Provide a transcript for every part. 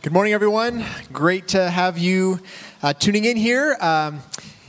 Good morning, everyone. Great to have you uh, tuning in here. Um,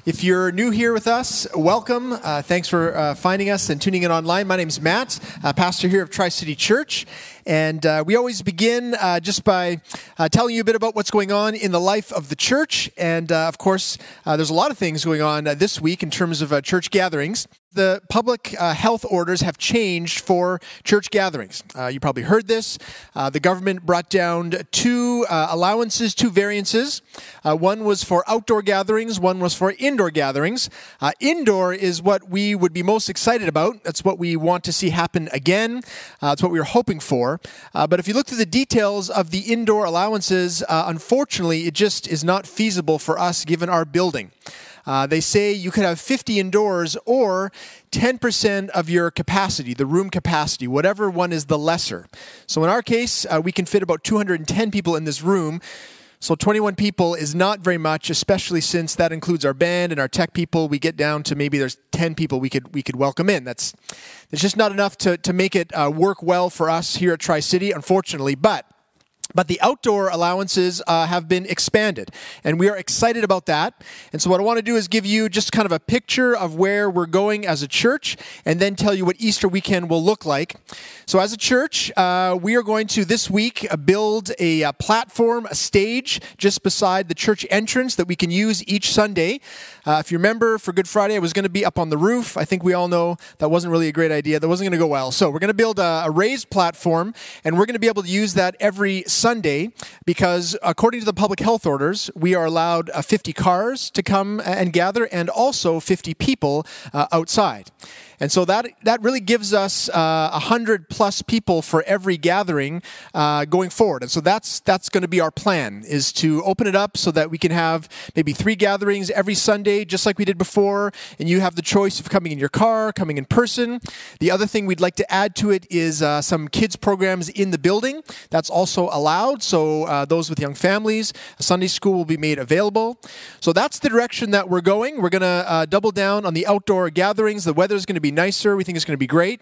if you're new here with us, welcome. Uh, thanks for uh, finding us and tuning in online. My name is Matt, pastor here of Tri City Church. And uh, we always begin uh, just by uh, telling you a bit about what's going on in the life of the church. And uh, of course, uh, there's a lot of things going on uh, this week in terms of church gatherings. The public health orders have changed for church gatherings. you probably heard this. the government brought down two allowances, two variances. one was for outdoor gatherings, one was for indoor gatherings. indoor is what we would be most excited about. That's what we want to see happen again. that's what we were hoping for. Uh, but if you look through the details of the indoor allowances, uh, unfortunately, it just is not feasible for us given our building. Uh, they say you could have 50 indoors or 10% of your capacity, the room capacity, whatever one is the lesser. So in our case, uh, we can fit about 210 people in this room. So 21 people is not very much, especially since that includes our band and our tech people. We get down to maybe there's 10 people we could we could welcome in. That's it's just not enough to to make it uh, work well for us here at Tri City, unfortunately. But but the outdoor allowances uh, have been expanded, and we are excited about that. And so, what I want to do is give you just kind of a picture of where we're going as a church, and then tell you what Easter weekend will look like. So, as a church, uh, we are going to this week build a, a, uh, platform, a stage just beside the church entrance that we can use each Sunday. Uh, if you remember, for Good Friday, I was going to be up on the roof. I think we all know that wasn't really a great idea. That wasn't going to go well. So, we're going to build a, a raised platform, and we're going to be able to use that every Sunday because, according to the public health orders, we are allowed uh, 50 cars to come and gather and also 50 people uh, outside. And so that, that really gives us uh, 100 plus people for every gathering uh, going forward. And so that's, that's going to be our plan, is to open it up so that we can have maybe three gatherings every Sunday, just like we did before. And you have the choice of coming in your car, coming in person. The other thing we'd like to add to it is uh, some kids programs in the building. That's also allowed. So uh, those with young families, Sunday school will be made available. So that's the direction that we're going. We're going to uh, double down on the outdoor gatherings. The weather is going to be be nicer. We think it's going to be great.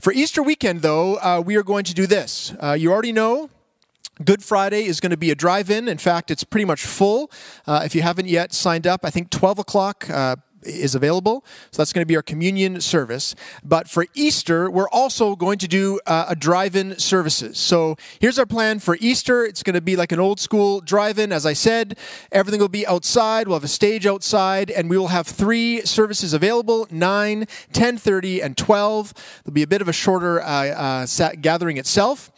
For Easter weekend, though, uh, we are going to do this. Uh, you already know Good Friday is going to be a drive in. In fact, it's pretty much full. Uh, if you haven't yet signed up, I think 12 o'clock. Uh, is available. So that's going to be our communion service. But for Easter, we're also going to do uh, a drive-in services. So here's our plan for Easter. It's going to be like an old school drive-in. As I said, everything will be outside. We'll have a stage outside, and we will have three services available: 9, 10:30, and 12. There'll be a bit of a shorter uh, uh, gathering itself.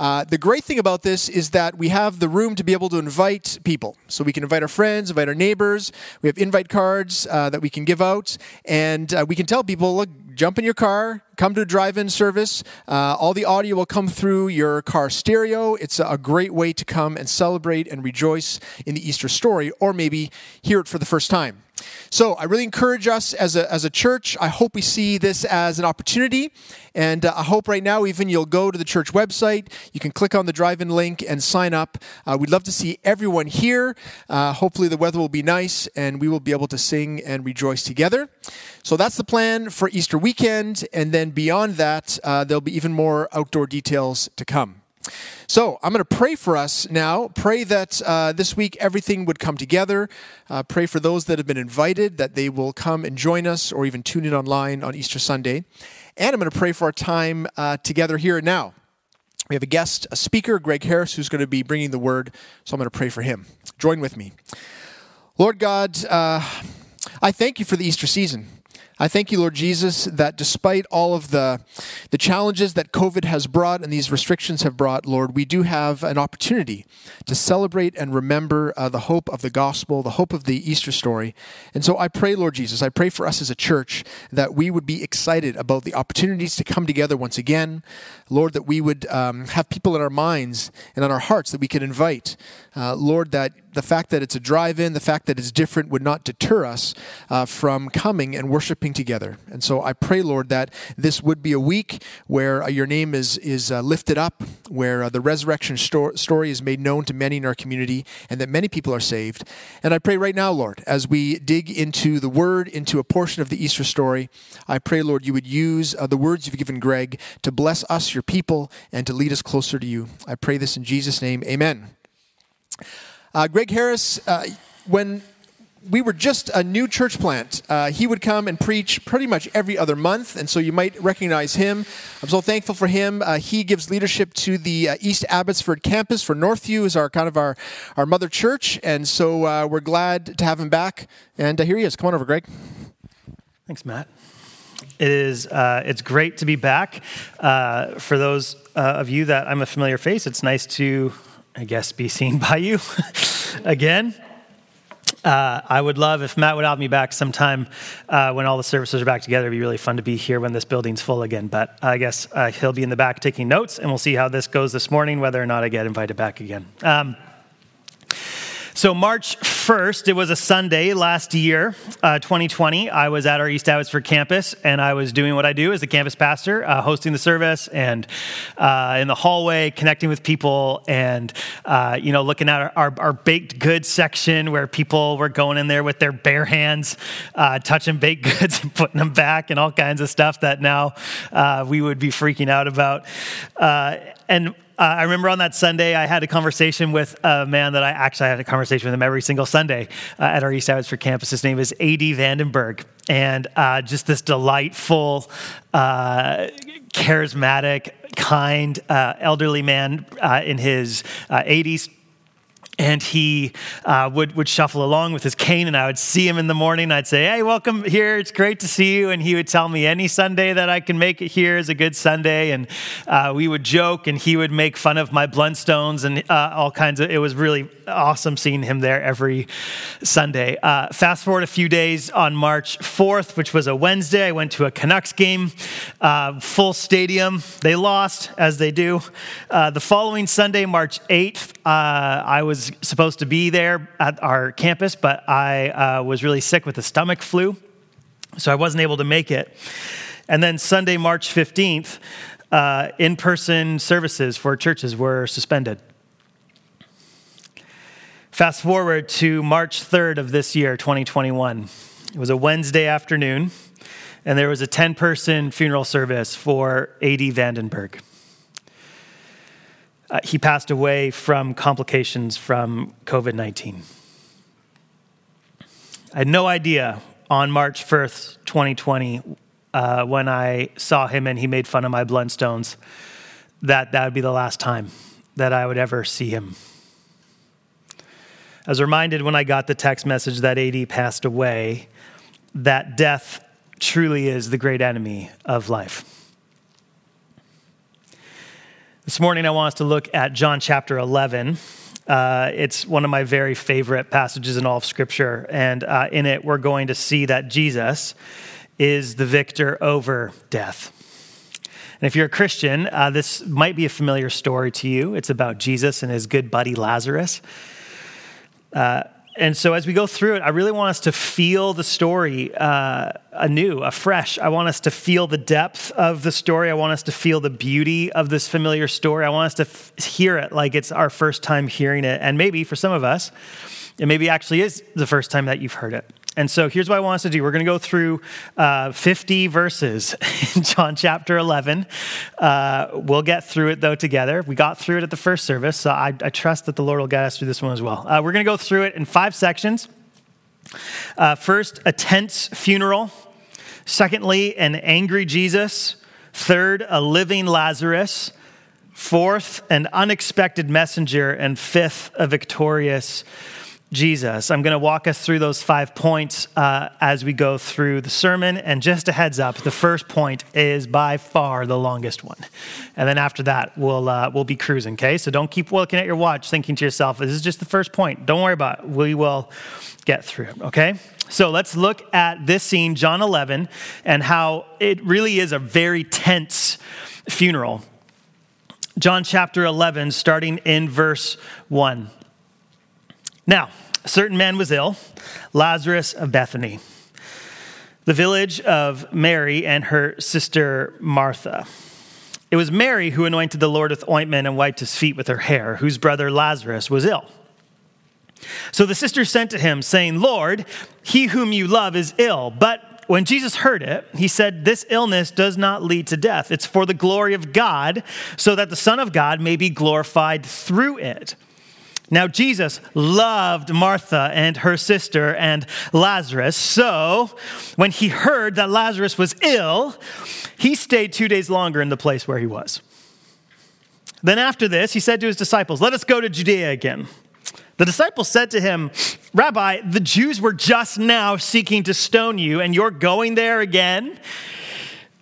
Uh, the great thing about this is that we have the room to be able to invite people. So we can invite our friends, invite our neighbors. We have invite cards uh, that we can give out, and uh, we can tell people, look, jump in your car, come to a drive-in service. Uh, all the audio will come through your car stereo. It's a great way to come and celebrate and rejoice in the Easter story, or maybe hear it for the first time. So I really encourage us as a, as a church. I hope we see this as an opportunity. And uh, I hope right now, even you'll go to the church website. You can click on the drive in link and sign up. Uh, we'd love to see everyone here. Uh, hopefully, the weather will be nice and we will be able to sing and rejoice together. So that's the plan for Easter weekend. And then beyond that, uh, there'll be even more outdoor details to come. So I'm going to pray for us now. Pray that uh, this week everything would come together. Uh, pray for those that have been invited that they will come and join us or even tune in online on Easter Sunday. And I'm going to pray for our time uh, together here and now. We have a guest, a speaker, Greg Harris, who's going to be bringing the word. So I'm going to pray for him. Join with me. Lord God, uh, I thank you for the Easter season. I thank you, Lord Jesus, that despite all of the, the challenges that COVID has brought and these restrictions have brought, Lord, we do have an opportunity to celebrate and remember uh, the hope of the gospel, the hope of the Easter story. And so I pray, Lord Jesus, I pray for us as a church that we would be excited about the opportunities to come together once again. Lord, that we would um, have people in our minds and on our hearts that we could invite. Uh, Lord, that the fact that it's a drive in, the fact that it's different would not deter us uh, from coming and worshiping together. And so I pray, Lord, that this would be a week where uh, your name is, is uh, lifted up, where uh, the resurrection sto- story is made known to many in our community, and that many people are saved. And I pray right now, Lord, as we dig into the word, into a portion of the Easter story, I pray, Lord, you would use uh, the words you've given Greg to bless us, your people, and to lead us closer to you. I pray this in Jesus' name. Amen. Uh, Greg Harris, uh, when we were just a new church plant. Uh, he would come and preach pretty much every other month, and so you might recognize him. I'm so thankful for him. Uh, he gives leadership to the uh, East Abbotsford campus for Northview, is our kind of our, our mother church, and so uh, we're glad to have him back. And uh, here he is. Come on over, Greg. Thanks, Matt. It is. Uh, it's great to be back. for those of you that I'm a familiar face, it's nice to, I guess, be seen by you again. Uh, I would love if Matt would have me back sometime uh, when all the services are back together. It'd be really fun to be here when this building's full again. But I guess uh, he'll be in the back taking notes, and we'll see how this goes this morning, whether or not I get invited back again. Um, so, March 1st, it was a Sunday last year, uh, 2020. I was at our East Abbotsford campus and I was doing what I do as a campus pastor, uh, hosting the service and uh, in the hallway, connecting with people and, uh, you know, looking at our, our, our, baked goods section where people were going in there with their bare hands, uh, touching baked goods and putting them back and all kinds of stuff that now uh, we would be freaking out about. and uh, I remember on that Sunday, I had a conversation with a man that I actually had a conversation with him every single Sunday uh, at our East Abbotsford campus. His name is A.D. Vandenberg. And uh, just this delightful, uh, charismatic, kind, uh, elderly man uh, in his 80s and he uh, would, would shuffle along with his cane and i would see him in the morning. I'd say hey welcome here. It's great to see you. And he would tell me any sunday that i can make it here is a good sunday. And uh, we would joke and he would make fun of my blundstones and uh, all kinds of it was really awesome seeing him there every sunday. Uh, fast forward a few days on march 4th which was a wednesday i went to a canucks game uh, full stadium. They lost as they do. Uh, the following sunday march 8th i was supposed to be there at our campus, but I uh, was really sick with the stomach flu, so I wasn't able to make it. And then Sunday, March 15th, uh, in person services for churches were suspended. Fast forward to March 3rd of this year, 2021. It was a Wednesday afternoon, and there was a 10 person funeral service for A.D. Vandenberg. Uh, he passed away from complications from COVID 19. I had no idea on March 1st, 2020, uh, when I saw him and he made fun of my Blundstones, that that would be the last time that I would ever see him. I was reminded when I got the text message that AD passed away that death truly is the great enemy of life. This morning, I want us to look at John chapter 11. Uh, it's one of my very favorite passages in all of Scripture. And uh, in it, we're going to see that Jesus is the victor over death. And if you're a Christian, uh, this might be a familiar story to you. It's about Jesus and his good buddy Lazarus. And so as we go through it, I really want us to feel the story uh, anew, afresh. I want us to feel the depth of the story. I want us to feel the beauty of this familiar story. I want us to f- hear it like it's our first time hearing it. And maybe for some of us, it maybe actually is the first time that you've heard it. And so here's what I want us to do. We're going to go through uh, 50 verses in John chapter 11. Uh, we'll get through it, though, together. We got through it at the first service, so I, I trust that the Lord will get us through this one as well. Uh, we're going to go through it in five sections. Uh, first, a tense funeral. Secondly, an angry Jesus. Third, a living Lazarus. Fourth, an unexpected messenger. And fifth, a victorious Jesus. I'm going to walk us through those five points uh, as we go through the sermon. And just a heads up, the first point is by far the longest one. And then after that, we'll, uh, we'll be cruising, okay? So don't keep looking at your watch thinking to yourself, this is just the first point. Don't worry about it. We will get through, okay? So let's look at this scene, John 11, and how it really is a very tense funeral. John chapter 11, starting in verse 1. Now, a certain man was ill, Lazarus of Bethany, the village of Mary and her sister Martha. It was Mary who anointed the Lord with ointment and wiped his feet with her hair, whose brother Lazarus was ill. So the sister sent to him, saying, Lord, he whom you love is ill. But when Jesus heard it, he said, This illness does not lead to death. It's for the glory of God, so that the Son of God may be glorified through it. Now, Jesus loved Martha and her sister and Lazarus. So, when he heard that Lazarus was ill, he stayed two days longer in the place where he was. Then, after this, he said to his disciples, Let us go to Judea again. The disciples said to him, Rabbi, the Jews were just now seeking to stone you, and you're going there again?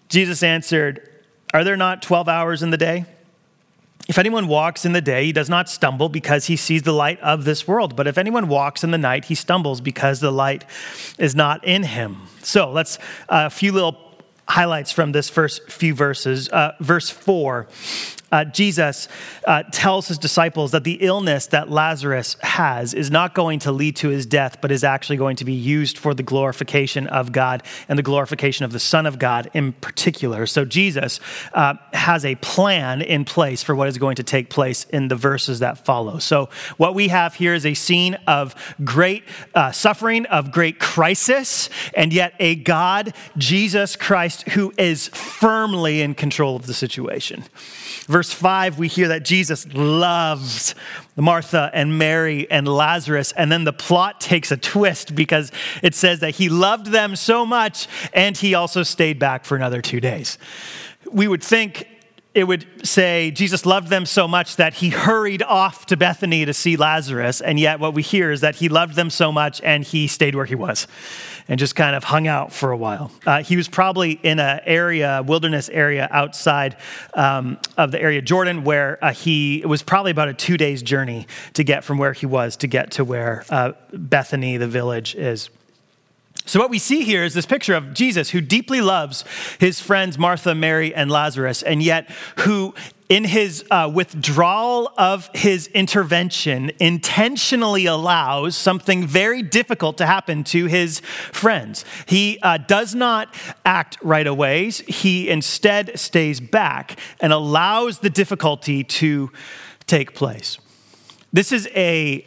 Jesus answered, Are there not 12 hours in the day? If anyone walks in the day, he does not stumble because he sees the light of this world. But if anyone walks in the night, he stumbles because the light is not in him. So let's, uh, a few little highlights from this first few verses. Uh, verse 4 uh, Jesus uh, tells his disciples that the illness that Lazarus has is not going to lead to his death, but is actually going to be used for the glorification of God and the glorification of the Son of God in particular. So Jesus uh, has a plan in place for what is going to take place in the verses that follow. So what we have here is a scene of great uh, suffering, of great crisis, and yet a God, Jesus Christ, who is firmly in control of the situation. Verse 5, we hear that Jesus loves Martha and Mary and Lazarus. And then the plot takes a twist because it says that he loved them so much and he also stayed back for another two days. We would think it would say Jesus loved them so much that he hurried off to Bethany to see Lazarus. And yet, what we hear is that he loved them so much and he stayed where he was and just kind of hung out for a while. Uh, he was probably in an area, wilderness area outside um, of the area Jordan, where uh, he it was probably about a two days journey to get from where he was to get to where uh, Bethany, the village, is. So, what we see here is this picture of Jesus who deeply loves his friends Martha, Mary, and Lazarus, and yet who, in his uh, withdrawal of his intervention, intentionally allows something very difficult to happen to his friends. He uh, does not act right away, he instead stays back and allows the difficulty to take place. This is a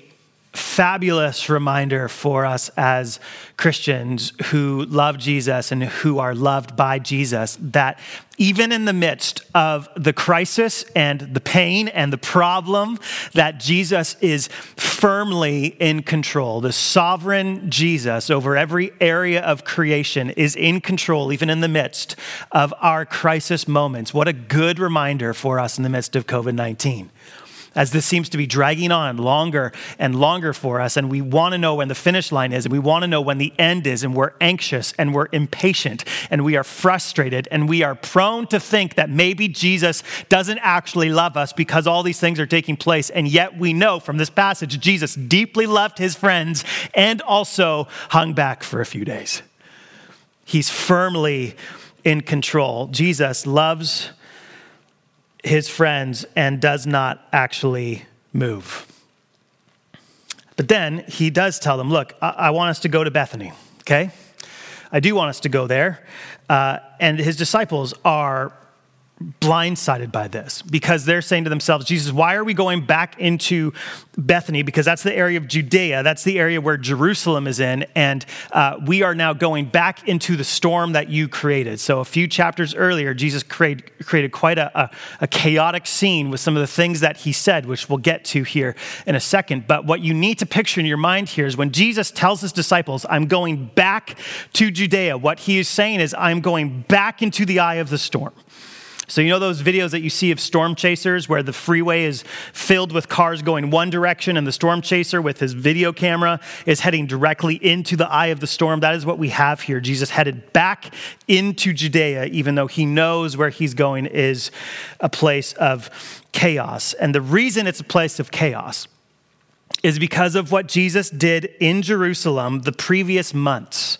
fabulous reminder for us as Christians who love Jesus and who are loved by Jesus that even in the midst of the crisis and the pain and the problem that Jesus is firmly in control. The sovereign Jesus over every area of creation is in control even in the midst of our crisis moments. What a good reminder for us in the midst of COVID-19 as this seems to be dragging on longer and longer for us. And we want to know when the finish line is, and we want to know when the end is, and we're anxious and we're impatient and we are frustrated and we are prone to think that maybe Jesus doesn't actually love us because all these things are taking place. And yet we know from this passage, Jesus deeply loved his friends and also hung back for a few days. He's firmly in control. Jesus loves his friends and does not actually move. But then he does tell them, Look, I, I want us to go to Bethany, okay? I do want us to go there. Uh, and his disciples are blindsided by this because they're saying to themselves, Jesus, why are we going back into Bethany? Because that's the area of Judea, that's the area where Jerusalem is in, and uh, we are now going back into the storm that you created. So, a few chapters earlier, Jesus created, created quite a, a, a chaotic scene with some of the things that he said, which we'll get to here in a second. But what you need to picture in your mind here is when Jesus tells his disciples, I'm going back to Judea, what he is saying is, I'm going back into the eye of the storm. So, you know those videos that you see of storm chasers where the freeway is filled with cars going one direction and the storm chaser with his video camera is heading directly into the eye of the storm? That is what we have here. Jesus headed back into Judea, even though he knows where he's going is a place of chaos. And the reason it's a place of chaos is because of what Jesus did in Jerusalem the previous months.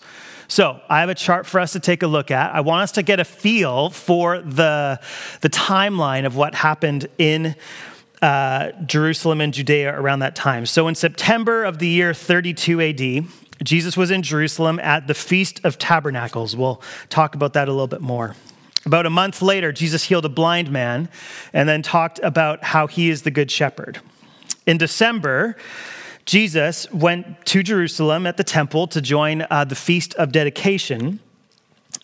So I have a chart for us to take a look at. I want us to get a feel for the, the timeline of what happened in uh, Jerusalem and Judea around that time. So in September of the year 32 AD, Jesus was in Jerusalem at the Feast of Tabernacles. We'll talk about that a little bit more. About a month later, Jesus healed a blind man and then talked about how he is the good shepherd. In December, Jesus went to Jerusalem at the temple to join uh, the Feast of Dedication.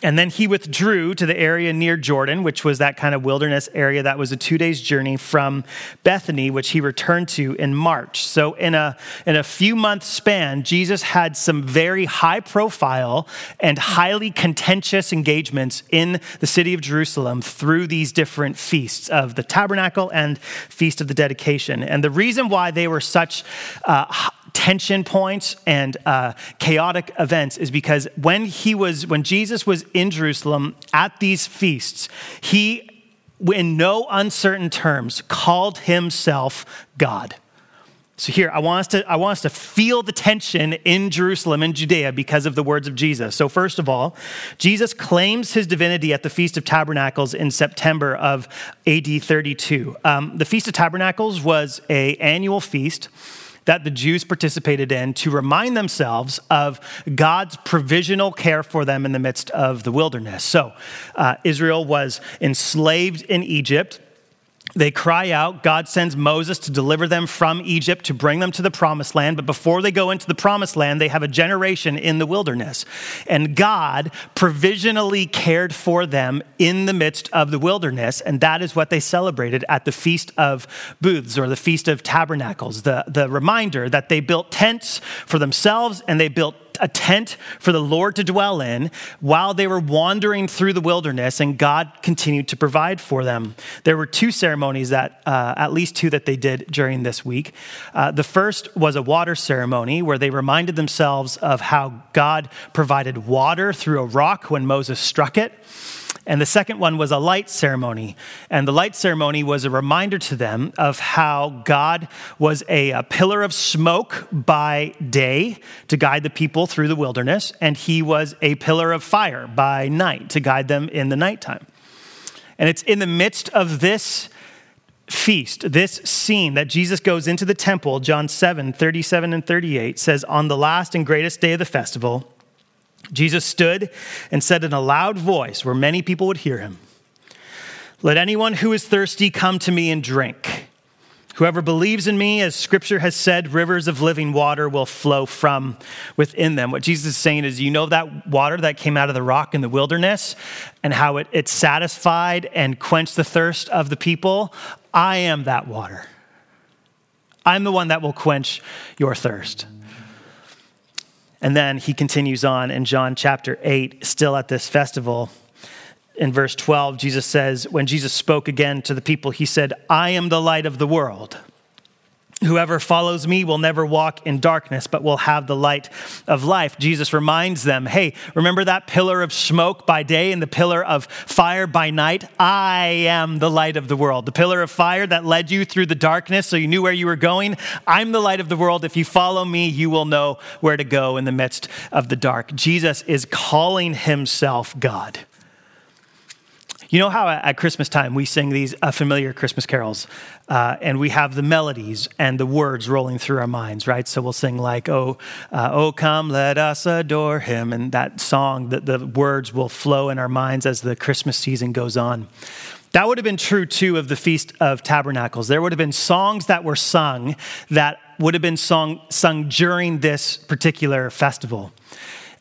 And then he withdrew to the area near Jordan, which was that kind of wilderness area that was a two days journey from Bethany, which he returned to in March. So, in a, in a few months span, Jesus had some very high profile and highly contentious engagements in the city of Jerusalem through these different feasts of the tabernacle and feast of the dedication. And the reason why they were such uh, tension points and uh, chaotic events is because when he was when jesus was in jerusalem at these feasts he in no uncertain terms called himself god. So here i want us to i want us to feel the tension in jerusalem and judea because of the words of jesus. So first of all jesus claims his divinity at the feast of tabernacles in september of ad 32 um, the feast of tabernacles was a annual feast that the Jews participated in to remind themselves of God's provisional care for them in the midst of the wilderness. So, uh, Israel was enslaved in Egypt. They cry out. God sends Moses to deliver them from Egypt to bring them to the promised land. But before they go into the promised land, they have a generation in the wilderness. And God provisionally cared for them in the midst of the wilderness. And that is what they celebrated at the Feast of Booths or the Feast of Tabernacles, the, the reminder that they built tents for themselves and they built a tent for the Lord to dwell in while they were wandering through the wilderness, and God continued to provide for them. There were two ceremonies that, uh, at least two that they did during this week. Uh, the first was a water ceremony where they reminded themselves of how God provided water through a rock when Moses struck it. And the second one was a light ceremony. And the light ceremony was a reminder to them of how God was a, a, pillar of smoke by day to guide the people through the wilderness, and he was a pillar of fire by night to guide them in the nighttime. And it's in the midst of this feast, this scene that Jesus goes into the temple, John 7 37 and 38 says, On the last and greatest day of the festival, Jesus stood and said in a loud voice where many people would hear him, Let anyone who is thirsty come to me and drink. Whoever believes in me, as scripture has said, rivers of living water will flow from within them. What Jesus is saying is, you know that water that came out of the rock in the wilderness and how it, it satisfied and quenched the thirst of the people? I am that water. I'm the one that will quench your thirst. And then he continues on in John chapter 8, still at this festival. In verse 12, Jesus says, When Jesus spoke again to the people, he said, I am the light of the world. Whoever follows me will never walk in darkness, but will have the light of life. Jesus reminds them, hey, remember that pillar of smoke by day and the pillar of fire by night? I am the light of the world. The pillar of fire that led you through the darkness so you knew where you were going. I'm the light of the world. If you follow me, you will know where to go in the midst of the dark. Jesus is calling himself God. You know how at Christmas time we sing these uh, familiar Christmas carols, uh, and we have the melodies and the words rolling through our minds, right? So we'll sing like, "Oh, uh, oh, come, let us adore Him," and that song, the, the words will flow in our minds as the Christmas season goes on. That would have been true too of the Feast of Tabernacles. There would have been songs that were sung that would have been sung, sung during this particular festival.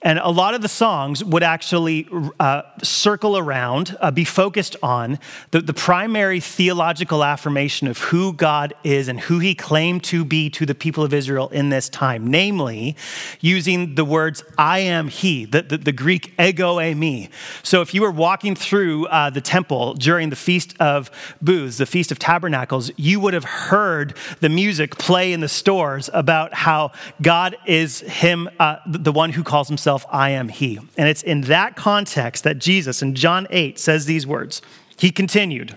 And a lot of the songs would actually uh, circle around, uh, be focused on the, the primary theological affirmation of who God is and who he claimed to be to the people of Israel in this time, namely using the words, I am he, the, the, the Greek ego eimi. So if you were walking through uh, the temple during the Feast of Booths, the Feast of Tabernacles, you would have heard the music play in the stores about how God is him, uh, the one who calls himself I am He. And it's in that context that Jesus in John 8 says these words. He continued,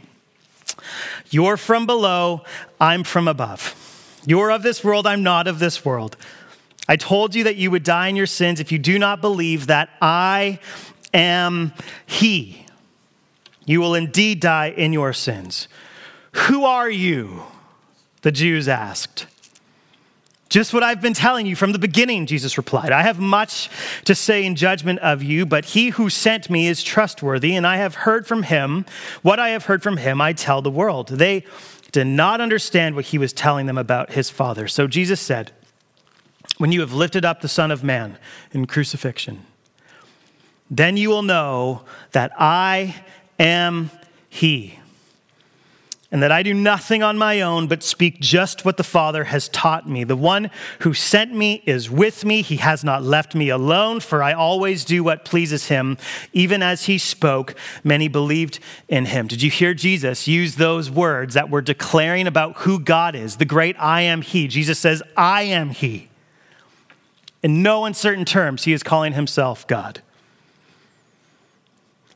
You're from below, I'm from above. You're of this world, I'm not of this world. I told you that you would die in your sins if you do not believe that I am He. You will indeed die in your sins. Who are you? The Jews asked. Just what I've been telling you from the beginning, Jesus replied. I have much to say in judgment of you, but he who sent me is trustworthy, and I have heard from him. What I have heard from him, I tell the world. They did not understand what he was telling them about his Father. So Jesus said, When you have lifted up the Son of Man in crucifixion, Then you will know that I am He and that I do nothing on my own, but speak just what the Father has taught me. The one who sent me is with me. He has not left me alone, for I always do what pleases him. Even as he spoke, many believed in him. Did you hear Jesus use those words that were declaring about who God is, the great I am He? Jesus says, I am He. In no uncertain terms, he is calling himself God.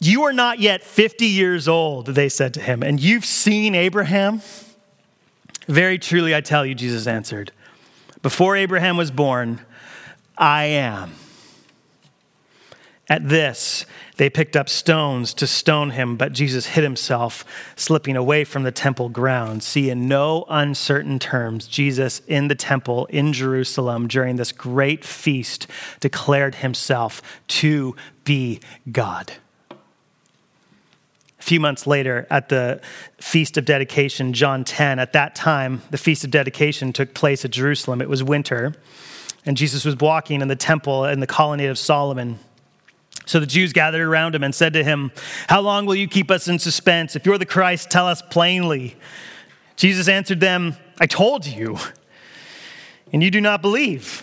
You are not yet 50 years old, they said to him, and you've seen Abraham? Very truly, I tell you, Jesus answered, before Abraham was born, I am. At this, they picked up stones to stone him, but Jesus hid himself, slipping away from the temple ground. See, in no uncertain terms, Jesus in the temple in Jerusalem during this great feast declared himself to be God. A few months later, at the Feast of Dedication, John 10, at that time, the Feast of Dedication took place at Jerusalem. It was winter, and Jesus was walking in the temple in the colonnade of Solomon. So the Jews gathered around him and said to him, How long will you keep us in suspense? If you're the Christ, tell us plainly. Jesus answered them, I told you, and you do not believe.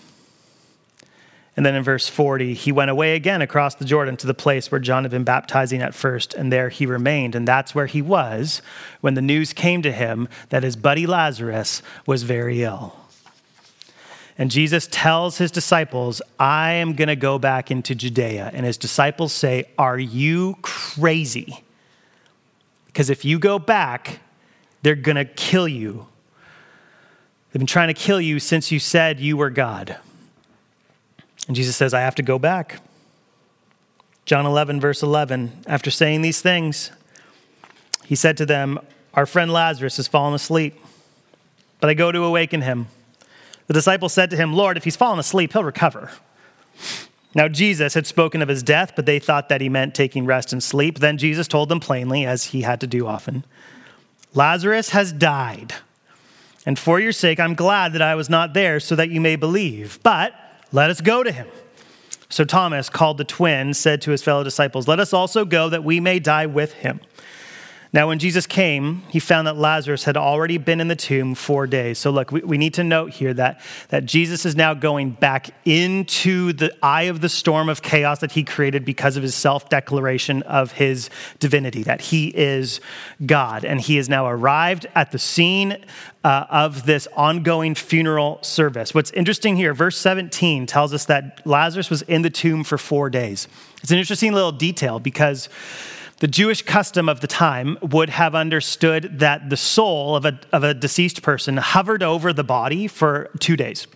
And then in verse 40, he went away again across the Jordan to the place where John had been baptizing at first, and there he remained. And that's where he was when the news came to him that his buddy Lazarus was very ill. And Jesus tells his disciples, I am going to go back into Judea. And his disciples say, Are you crazy? Because if you go back, they're going to kill you. They've been trying to kill you since you said you were God. And Jesus says, I have to go back. John 11, verse 11, after saying these things, he said to them, Our friend Lazarus has fallen asleep, but I go to awaken him. The disciples said to him, Lord, if he's fallen asleep, he'll recover. Now, Jesus had spoken of his death, but they thought that he meant taking rest and sleep. Then Jesus told them plainly, as he had to do often Lazarus has died. And for your sake, I'm glad that I was not there so that you may believe. But let us go to him. So Thomas, called the twin, said to his fellow disciples, Let us also go that we may die with him. Now, when Jesus came, he found that Lazarus had already been in the tomb four days. So, look, we, we, need to note here that, that Jesus is now going back into the eye of the storm of chaos that he created because of his self declaration of his divinity, that he is God. And he has now arrived at the scene uh, of this ongoing funeral service. What's interesting here, verse 17 tells us that Lazarus was in the tomb for four days. It's an interesting little detail because the Jewish custom of the time would have understood that the soul of a, of a deceased person hovered over the body for two days.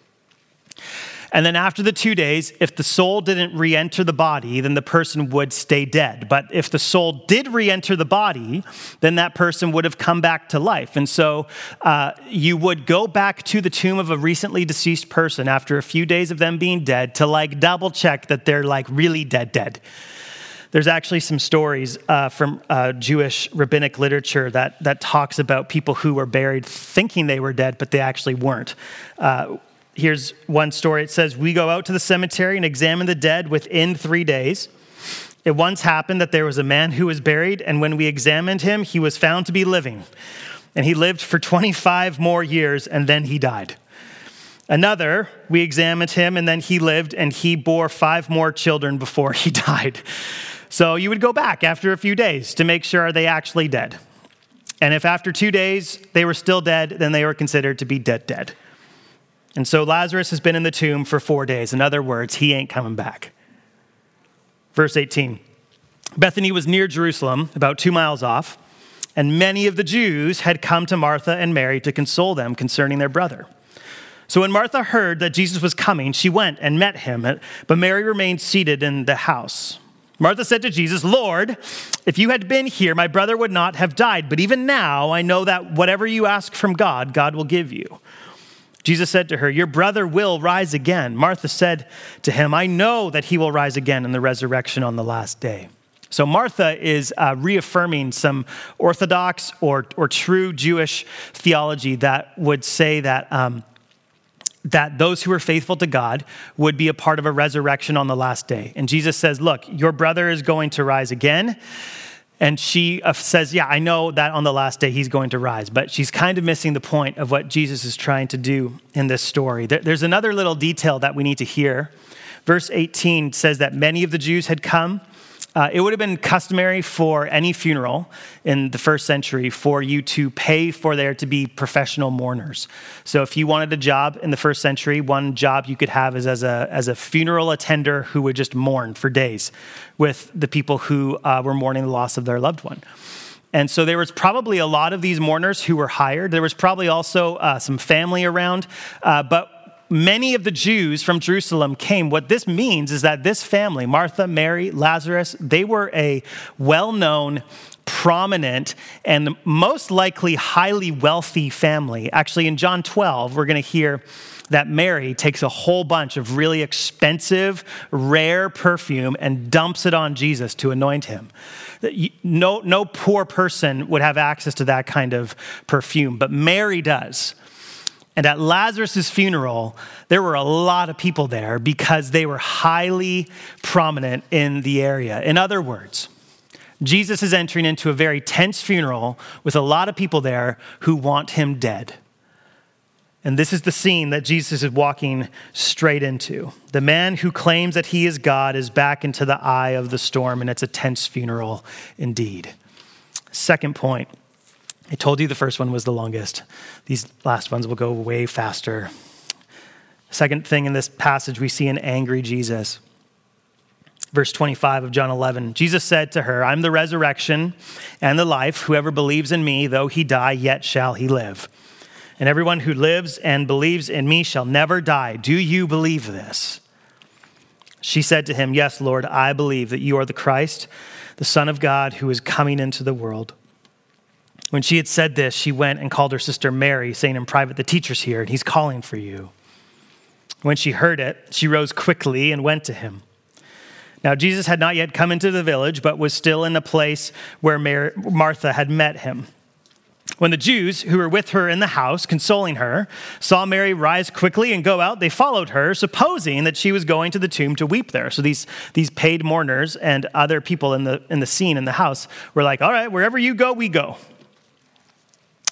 And then after the two days, if the soul didn't re enter the body, then the person would stay dead. But if the soul did re enter the body, then that person would have come back to life. And so uh, you would go back to the tomb of a recently deceased person after a few days of them being dead to like double check that they're like really dead, dead. There's actually some stories uh, from uh, Jewish rabbinic literature that, that talks about people who were buried thinking they were dead, but they actually weren't. Uh, here's one story. It says, We go out to the cemetery and examine the dead within three days. It once happened that there was a man who was buried, and when we examined him, he was found to be living. And he lived for 25 more years, and then he died. Another, we examined him, and then he lived, and he bore five more children before he died. So you would go back after a few days to make sure they actually dead. And if after two days they were still dead, then they were considered to be dead, dead. And so Lazarus has been in the tomb for four days. In other words, he ain't coming back. Verse 18 Bethany was near Jerusalem, about two miles off, and many of the Jews had come to Martha and Mary to console them concerning their brother. So when Martha heard that Jesus was coming, she went and met him, but Mary remained seated in the house. Martha said to Jesus, Lord, if you had been here, my brother would not have died. But even now, I know that whatever you ask from God, God will give you. Jesus said to her, Your brother will rise again. Martha said to him, I know that he will rise again in the resurrection on the last day. So Martha is uh, reaffirming some orthodox or, or true Jewish theology that would say that. Um, that those who are faithful to God would be a part of a resurrection on the last day. And Jesus says, Look, your brother is going to rise again. And she uh, says, Yeah, I know that on the last day he's going to rise. But she's kind of missing the point of what Jesus is trying to do in this story. There's another little detail that we need to hear. Verse 18 says that many of the Jews had come uh, it would have been customary for any funeral in the first century for you to pay for there to be professional mourners. So, if you wanted a job in the first century, one job you could have is as a, as a funeral attender who would just mourn for days with the people who uh, were mourning the loss of their loved one. And so there was probably a lot of these mourners who were hired. There was probably also uh, some family around. Uh, but many of the Jews from Jerusalem came. What this means is that this family, Martha, Mary, Lazarus, they were a well known, prominent, and most likely highly wealthy family. Actually, in John 12, we're going to hear that Mary takes a whole bunch of really expensive, rare perfume and dumps it on Jesus to anoint him. No, no poor person would have access to that kind of perfume, but Mary does. And at Lazarus' funeral, there were a lot of people there because they were highly prominent in the area. In other words, Jesus is entering into a very tense funeral with a lot of people there who want him dead. And this is the scene that Jesus is walking straight into. The man who claims that he is God is back into the eye of the storm, and it's a tense funeral indeed. Second point I told you the first one was the longest. These last ones will go way faster. Second thing in this passage, we see an angry Jesus. Verse 25 of John 11 Jesus said to her, I'm the resurrection and the life. Whoever believes in me, though he die, yet shall he live. And everyone who lives and believes in me shall never die. Do you believe this? She said to him, Yes, Lord, I believe that you are the Christ, the Son of God, who is coming into the world. When she had said this, she went and called her sister Mary, saying in private, The teacher's here, and he's calling for you. When she heard it, she rose quickly and went to him. Now, Jesus had not yet come into the village, but was still in the place where Mar- Martha had met him. When the Jews who were with her in the house, consoling her, saw Mary rise quickly and go out, they followed her, supposing that she was going to the tomb to weep there. So these, these paid mourners and other people in the, in the scene in the house were like, All right, wherever you go, we go.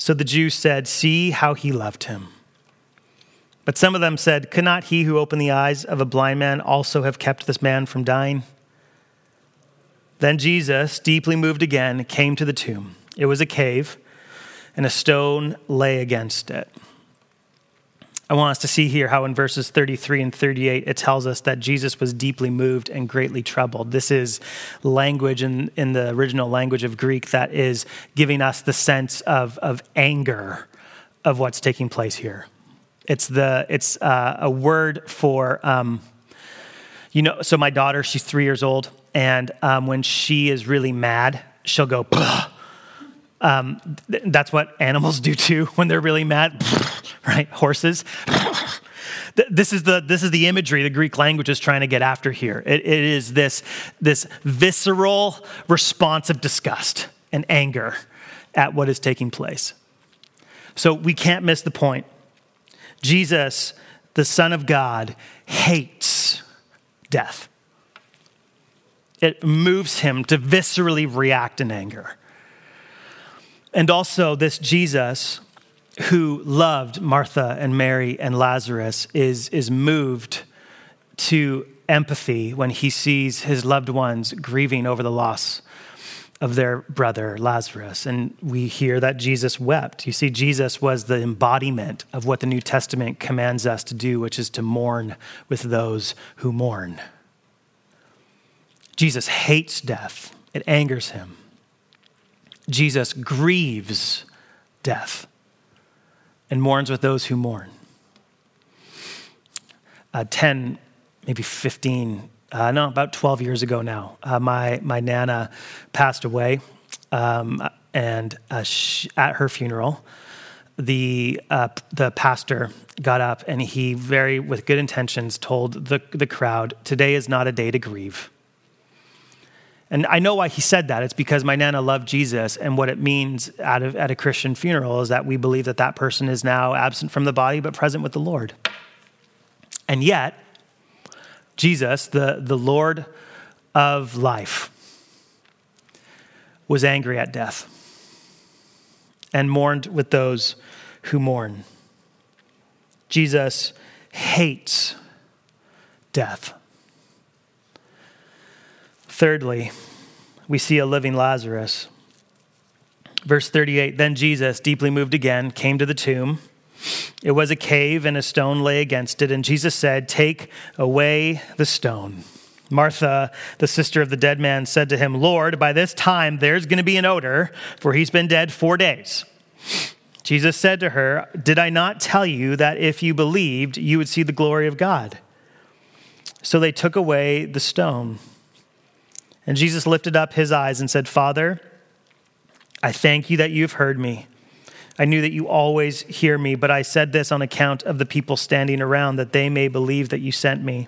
So the Jews said, See how he loved him. But some of them said, Could not he who opened the eyes of a blind man also have kept this man from dying? Then Jesus, deeply moved again, came to the tomb. It was a cave, and a stone lay against it. I want us to see here how in verses 33 and 38 it tells us that Jesus was deeply moved and greatly troubled. This is language in, in the original language of Greek that is giving us the sense of, of anger of what's taking place here. It's, the, it's uh, a word for, um, you know, so my daughter, she's three years old, and um, when she is really mad, she'll go, um, th- that's what animals do too when they're really mad, right? Horses. this is the this is the imagery the Greek language is trying to get after here. it, it is this this visceral response of disgust and anger at what is taking place. So we can't miss the point. Jesus, the Son of God, hates death. It moves him to viscerally react in anger. And also, this Jesus who loved Martha and Mary and Lazarus is, is moved to empathy when he sees his loved ones grieving over the loss of their brother Lazarus. And we hear that Jesus wept. You see, Jesus was the embodiment of what the New Testament commands us to do, which is to mourn with those who mourn. Jesus hates death, it angers him. Jesus grieves death and mourns with those who mourn. Uh, 10, maybe 15, uh, no, about 12 years ago now, uh, my, my Nana passed away. Um, and uh, at her funeral, the, uh, the pastor got up and he, very with good intentions, told the, the crowd, Today is not a day to grieve. And I know why he said that. It's because my Nana loved Jesus, and what it means at a, at a Christian funeral is that we believe that that person is now absent from the body but present with the Lord. And yet, Jesus, the, the Lord of life, was angry at death and mourned with those who mourn. Jesus hates death. Thirdly, we see a living Lazarus. Verse 38 Then Jesus, deeply moved again, came to the tomb. It was a cave, and a stone lay against it. And Jesus said, Take away the stone. Martha, the sister of the dead man, said to him, Lord, by this time there's going to be an odor, for he's been dead four days. Jesus said to her, Did I not tell you that if you believed, you would see the glory of God? So they took away the stone. And Jesus lifted up his eyes and said, Father, I thank you that you've heard me. I knew that you always hear me, but I said this on account of the people standing around, that they may believe that you sent me.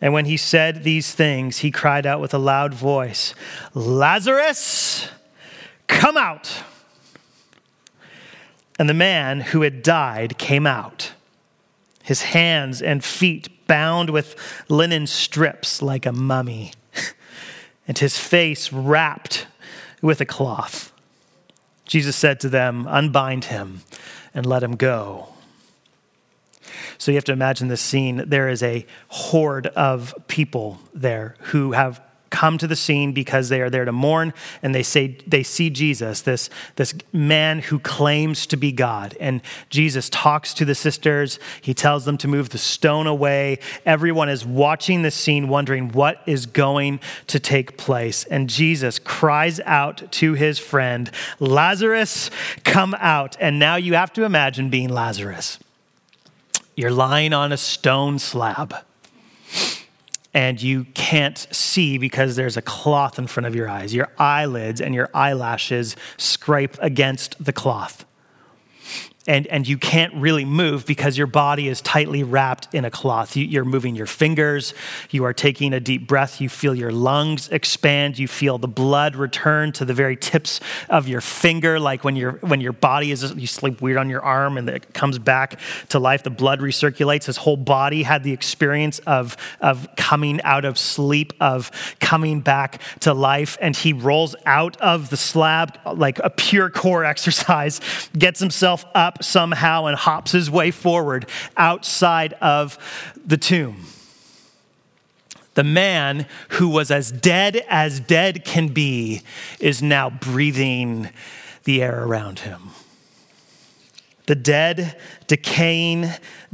And when he said these things, he cried out with a loud voice, Lazarus, come out. And the man who had died came out, his hands and feet bound with linen strips like a mummy and his face wrapped with a cloth. Jesus said to them, Unbind him and let him go. So you have to imagine this scene. There is a horde of people there who have come to the scene because they are there to mourn and they say they see Jesus, this, this man who claims to be God. And Jesus talks to the sisters, he tells them to move the stone away. Everyone is watching the scene, wondering what is going to take place. And Jesus cries out to his friend, Lazarus, come out. And now you have to imagine being Lazarus. You're lying on a stone slab and you can't see because there's a cloth in front of your eyes. Your eyelids and your eyelashes scrape against the cloth and, and you can't really move because your body is tightly wrapped in a cloth. You, you're moving your fingers, you are taking a deep breath, you feel your lungs expand, you feel the blood return to the very tips of your finger, like when, your when your body is, you sleep weird on your arm and it comes back to life, the blood recirculates. His whole body had the experience of, of coming out of sleep, of coming back to life, and he rolls out of the slab like a pure core exercise, gets himself up up somehow and hops his way forward outside of the tomb. The man who was as dead as dead can be is now breathing the air around him. The dead, decaying,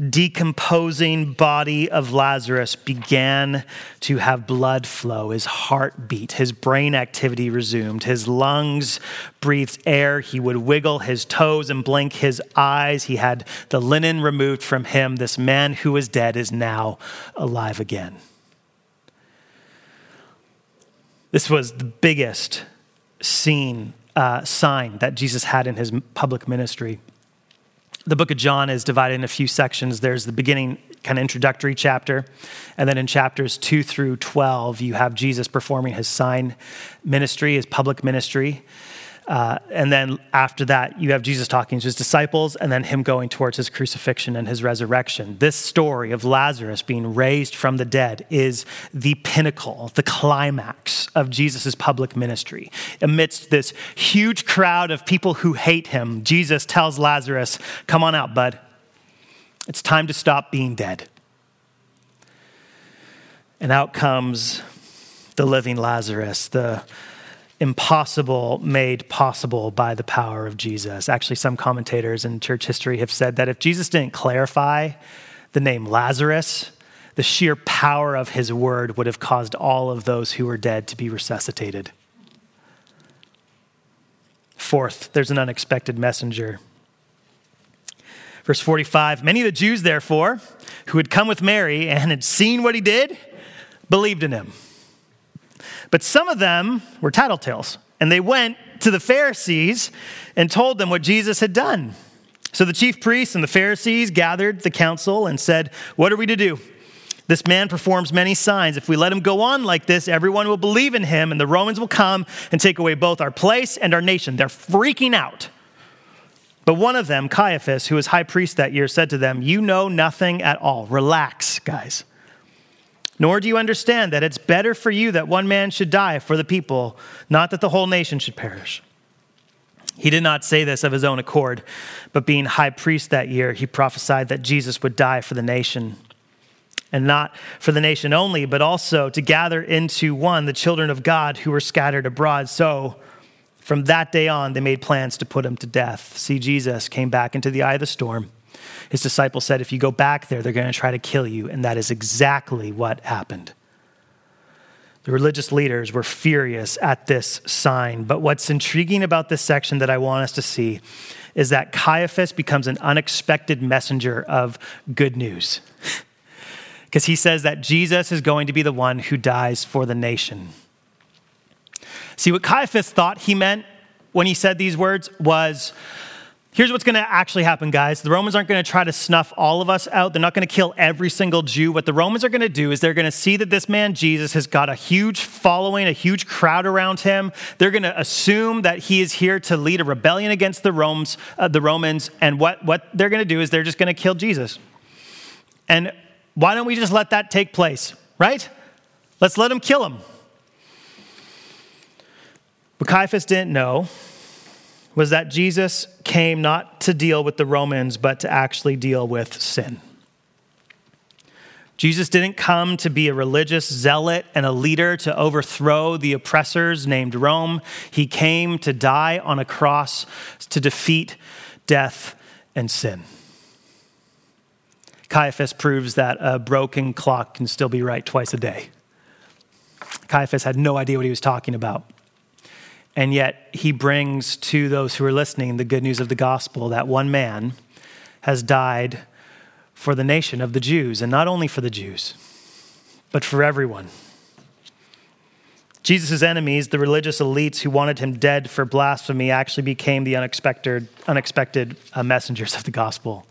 decomposing body of Lazarus began to have blood flow. His heart beat, his brain activity resumed, his lungs breathed air. He would wiggle his toes and blink his eyes. He had the linen removed from him. This man who was dead is now alive again. This was the biggest scene, uh, sign that Jesus had in his public ministry the book of John is divided in a few sections. There's the beginning, kind of introductory chapter. And then in chapters 2 through 12, you have Jesus performing his sign ministry, his public ministry. Uh, and then after that, you have Jesus talking to his disciples and then him going towards his crucifixion and his resurrection. This story of Lazarus being raised from the dead is the pinnacle, the climax of Jesus' public ministry. Amidst this huge crowd of people who hate him, Jesus tells Lazarus, Come on out, bud. It's time to stop being dead. And out comes the living Lazarus, the impossible made possible by the power of Jesus. Actually, some commentators in church history have said that if Jesus didn't clarify the name Lazarus, the sheer power of his word would have caused all of those who were dead to be resuscitated. Fourth, there's an unexpected messenger. Verse 45 Many of the Jews, therefore, who had come with Mary and had seen what he did, believed in him. But some of them were tattletales, and they went to the Pharisees and told them what Jesus had done. So the chief priests and the Pharisees gathered the council and said, What are we to do? This man performs many signs. If we let him go on like this, everyone will believe in him, and the Romans will come and take away both our place and our nation. They're freaking out. But one of them, Caiaphas, who was high priest that year, said to them, You know nothing at all. Relax, guys. Nor do you understand that it's better for you that one man should die for the people, not that the whole nation should perish. He did not say this of his own accord, but being high priest that year, he prophesied that Jesus would die for the nation. And not for the nation only, but also to gather into one the children of God who were scattered abroad. So, from that day on, they made plans to put him to death. See, Jesus came back into the eye of the storm his disciples said, If you go back there, they're going to try to kill you. And that is exactly what happened. The religious leaders were furious at this sign. But what's intriguing about this section that I want us to see is that Caiaphas becomes an unexpected messenger of good news. Because he says that Jesus is going to be the one who dies for the nation. See, what Caiaphas thought he meant when he said these words was Here's what's going to actually happen, guys. The Romans aren't going to try to snuff all of us out. They're not going to kill every single Jew. What the Romans are going to do is they're going to see that this man, Jesus, has got a huge following, a huge crowd around him. They're going to assume that he is here to lead a rebellion against the, Romans, uh, the Romans. And what, what they're going to do is they're just going to kill Jesus. And why don't we just let that take place, right? Let's let them kill him. But Caiaphas didn't know was that Jesus came not to deal with the Romans, but to actually deal with sin. Jesus didn't come to be a religious zealot and a leader to overthrow the oppressors named Rome. He came to die on a cross to defeat death and sin. Caiaphas proves that a broken clock can still be right twice a day. Caiaphas had no idea what he was talking about. And yet, he brings to those who are listening the good news of the gospel that one man has died for the nation of the Jews, and not only for the Jews, but for everyone. Jesus' enemies, the religious elites who wanted him dead for blasphemy, actually became the unexpected, unexpected uh, messengers of the gospel.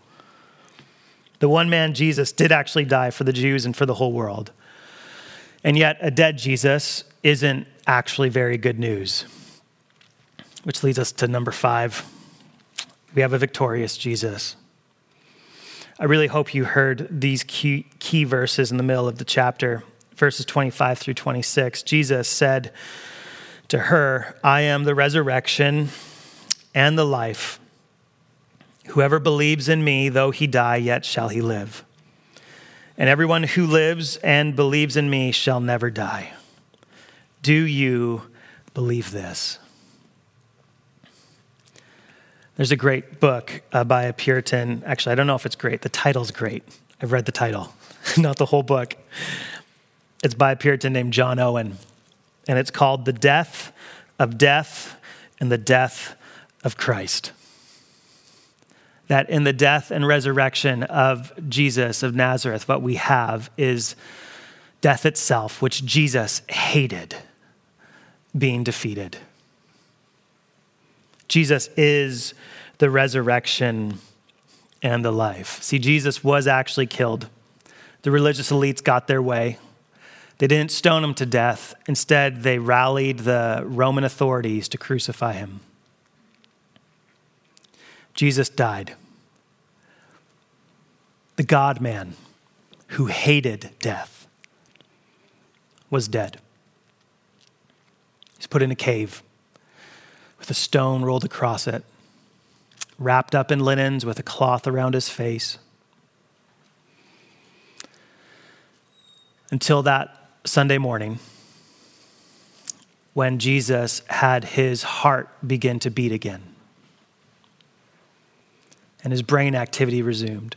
The one man, Jesus, did actually die for the Jews and for the whole world. And yet, a dead Jesus isn't actually very good news which leads us to number five. We have a victorious Jesus. I really hope you heard these key, key verses in the middle of the chapter, verses 25 through 26. Jesus said to her, I am the resurrection and the life. Whoever believes in me, though he die, yet shall he live. And everyone who lives and believes in me shall never die. Do you believe this? There's a great book uh, by a Puritan. Actually, I don't know if it's great. The title's great. I've read the title, not the whole book. It's by a Puritan named John Owen, and it's called The Death of Death and the Death of Christ. That in the death and resurrection of Jesus of Nazareth, what we have is death itself, which Jesus hated, being defeated. Jesus is the resurrection and the life. See, Jesus was actually killed. The religious elites got their way. They didn't stone him to death. Instead, they rallied the Roman authorities to crucify him. Jesus died. The God man who hated death was dead. He's put in a cave with a stone rolled across it, wrapped up in linens with a cloth around his face. Until that Sunday morning, when Jesus had his heart begin to beat again and his brain activity resumed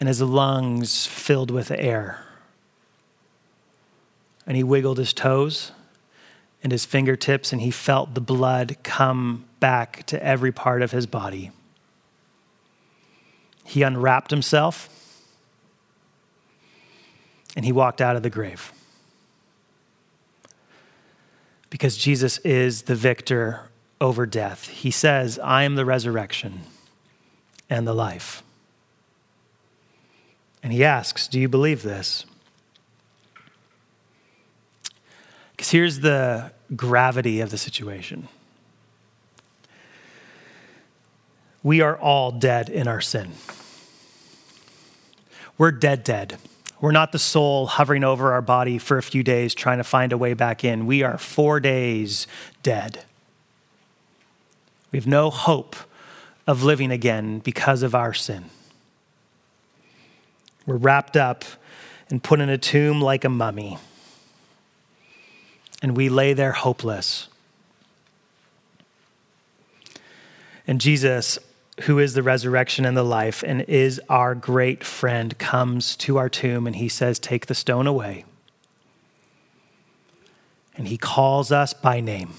and his lungs filled with air. And he wiggled his toes and his fingertips, and he felt the blood come back to every part of his body. He unwrapped himself and he walked out of the grave. Because Jesus is the victor over death. He says, I am the resurrection and the life. And he asks, Do you believe this? Because here's the gravity of the situation we are all dead in our sin. We're dead, dead. We're not the soul hovering over our body for a few days trying to find a way back in. We are four days dead. We have no hope of living again because of our sin. We're wrapped up and put in a tomb like a mummy. And we lay there hopeless. And Jesus, who is the resurrection and the life and is our great friend, comes to our tomb and he says, Take the stone away. And he calls us by name.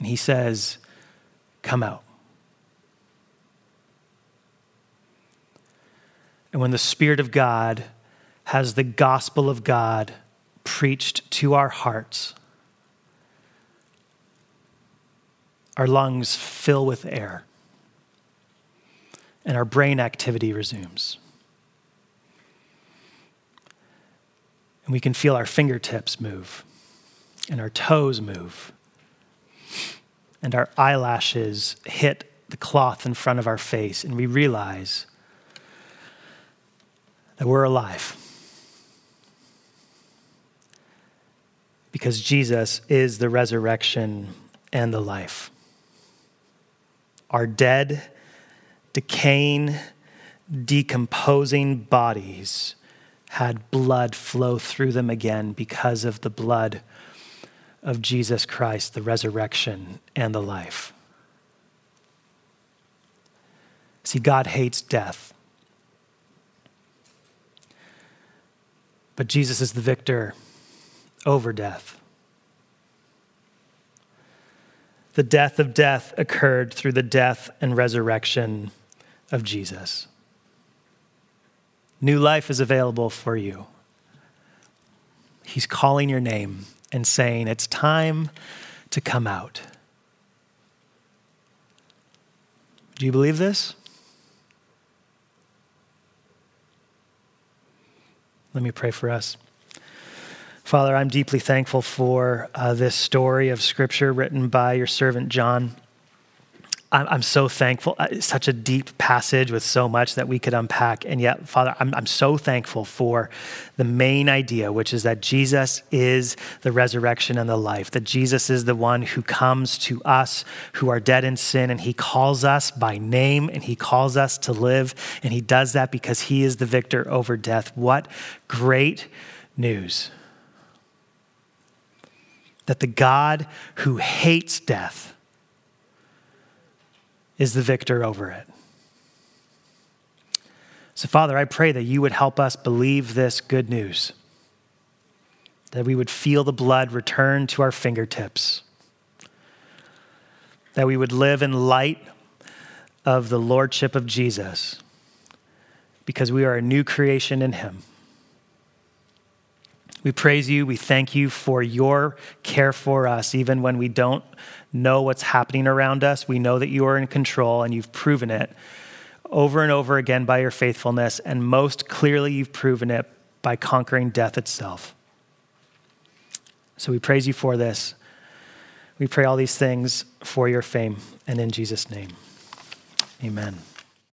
And he says, Come out. And when the Spirit of God has the gospel of God preached to our hearts, our lungs fill with air and our brain activity resumes. And we can feel our fingertips move and our toes move and our eyelashes hit the cloth in front of our face, and we realize that we're alive. Because Jesus is the resurrection and the life. Our dead, decaying, decomposing bodies had blood flow through them again because of the blood of Jesus Christ, the resurrection and the life. See, God hates death. But Jesus is the victor over death. The death of death occurred through the death and resurrection of Jesus. New life is available for you. He's calling your name and saying, It's time to come out. Do you believe this? Let me pray for us. Father, I'm deeply thankful for uh, this story of Scripture written by your servant John. I'm, so thankful. Uh, it's such a deep passage with so much that we could unpack. And yet, Father, I'm, I'm so thankful for the main idea, which is that Jesus is the resurrection and the life, that Jesus is the one who comes to us who are dead in sin, and he calls us by name, and he calls us to live. And he does that because he is the victor over death. What great news! That the God who hates death, is the victor over it. So, Father, I pray that you would help us believe this good news, that we would feel the blood return to our fingertips, that we would live in light of the Lordship of Jesus, because we are a new creation in Him. We praise you. We thank you for your care for us, even when we don't know what's happening around us. We know that you are in control and you've proven it over and over again by your faithfulness. And most clearly, you've proven it by conquering death itself. So we praise you for this. We pray all these things for your fame and in Jesus' name. Amen.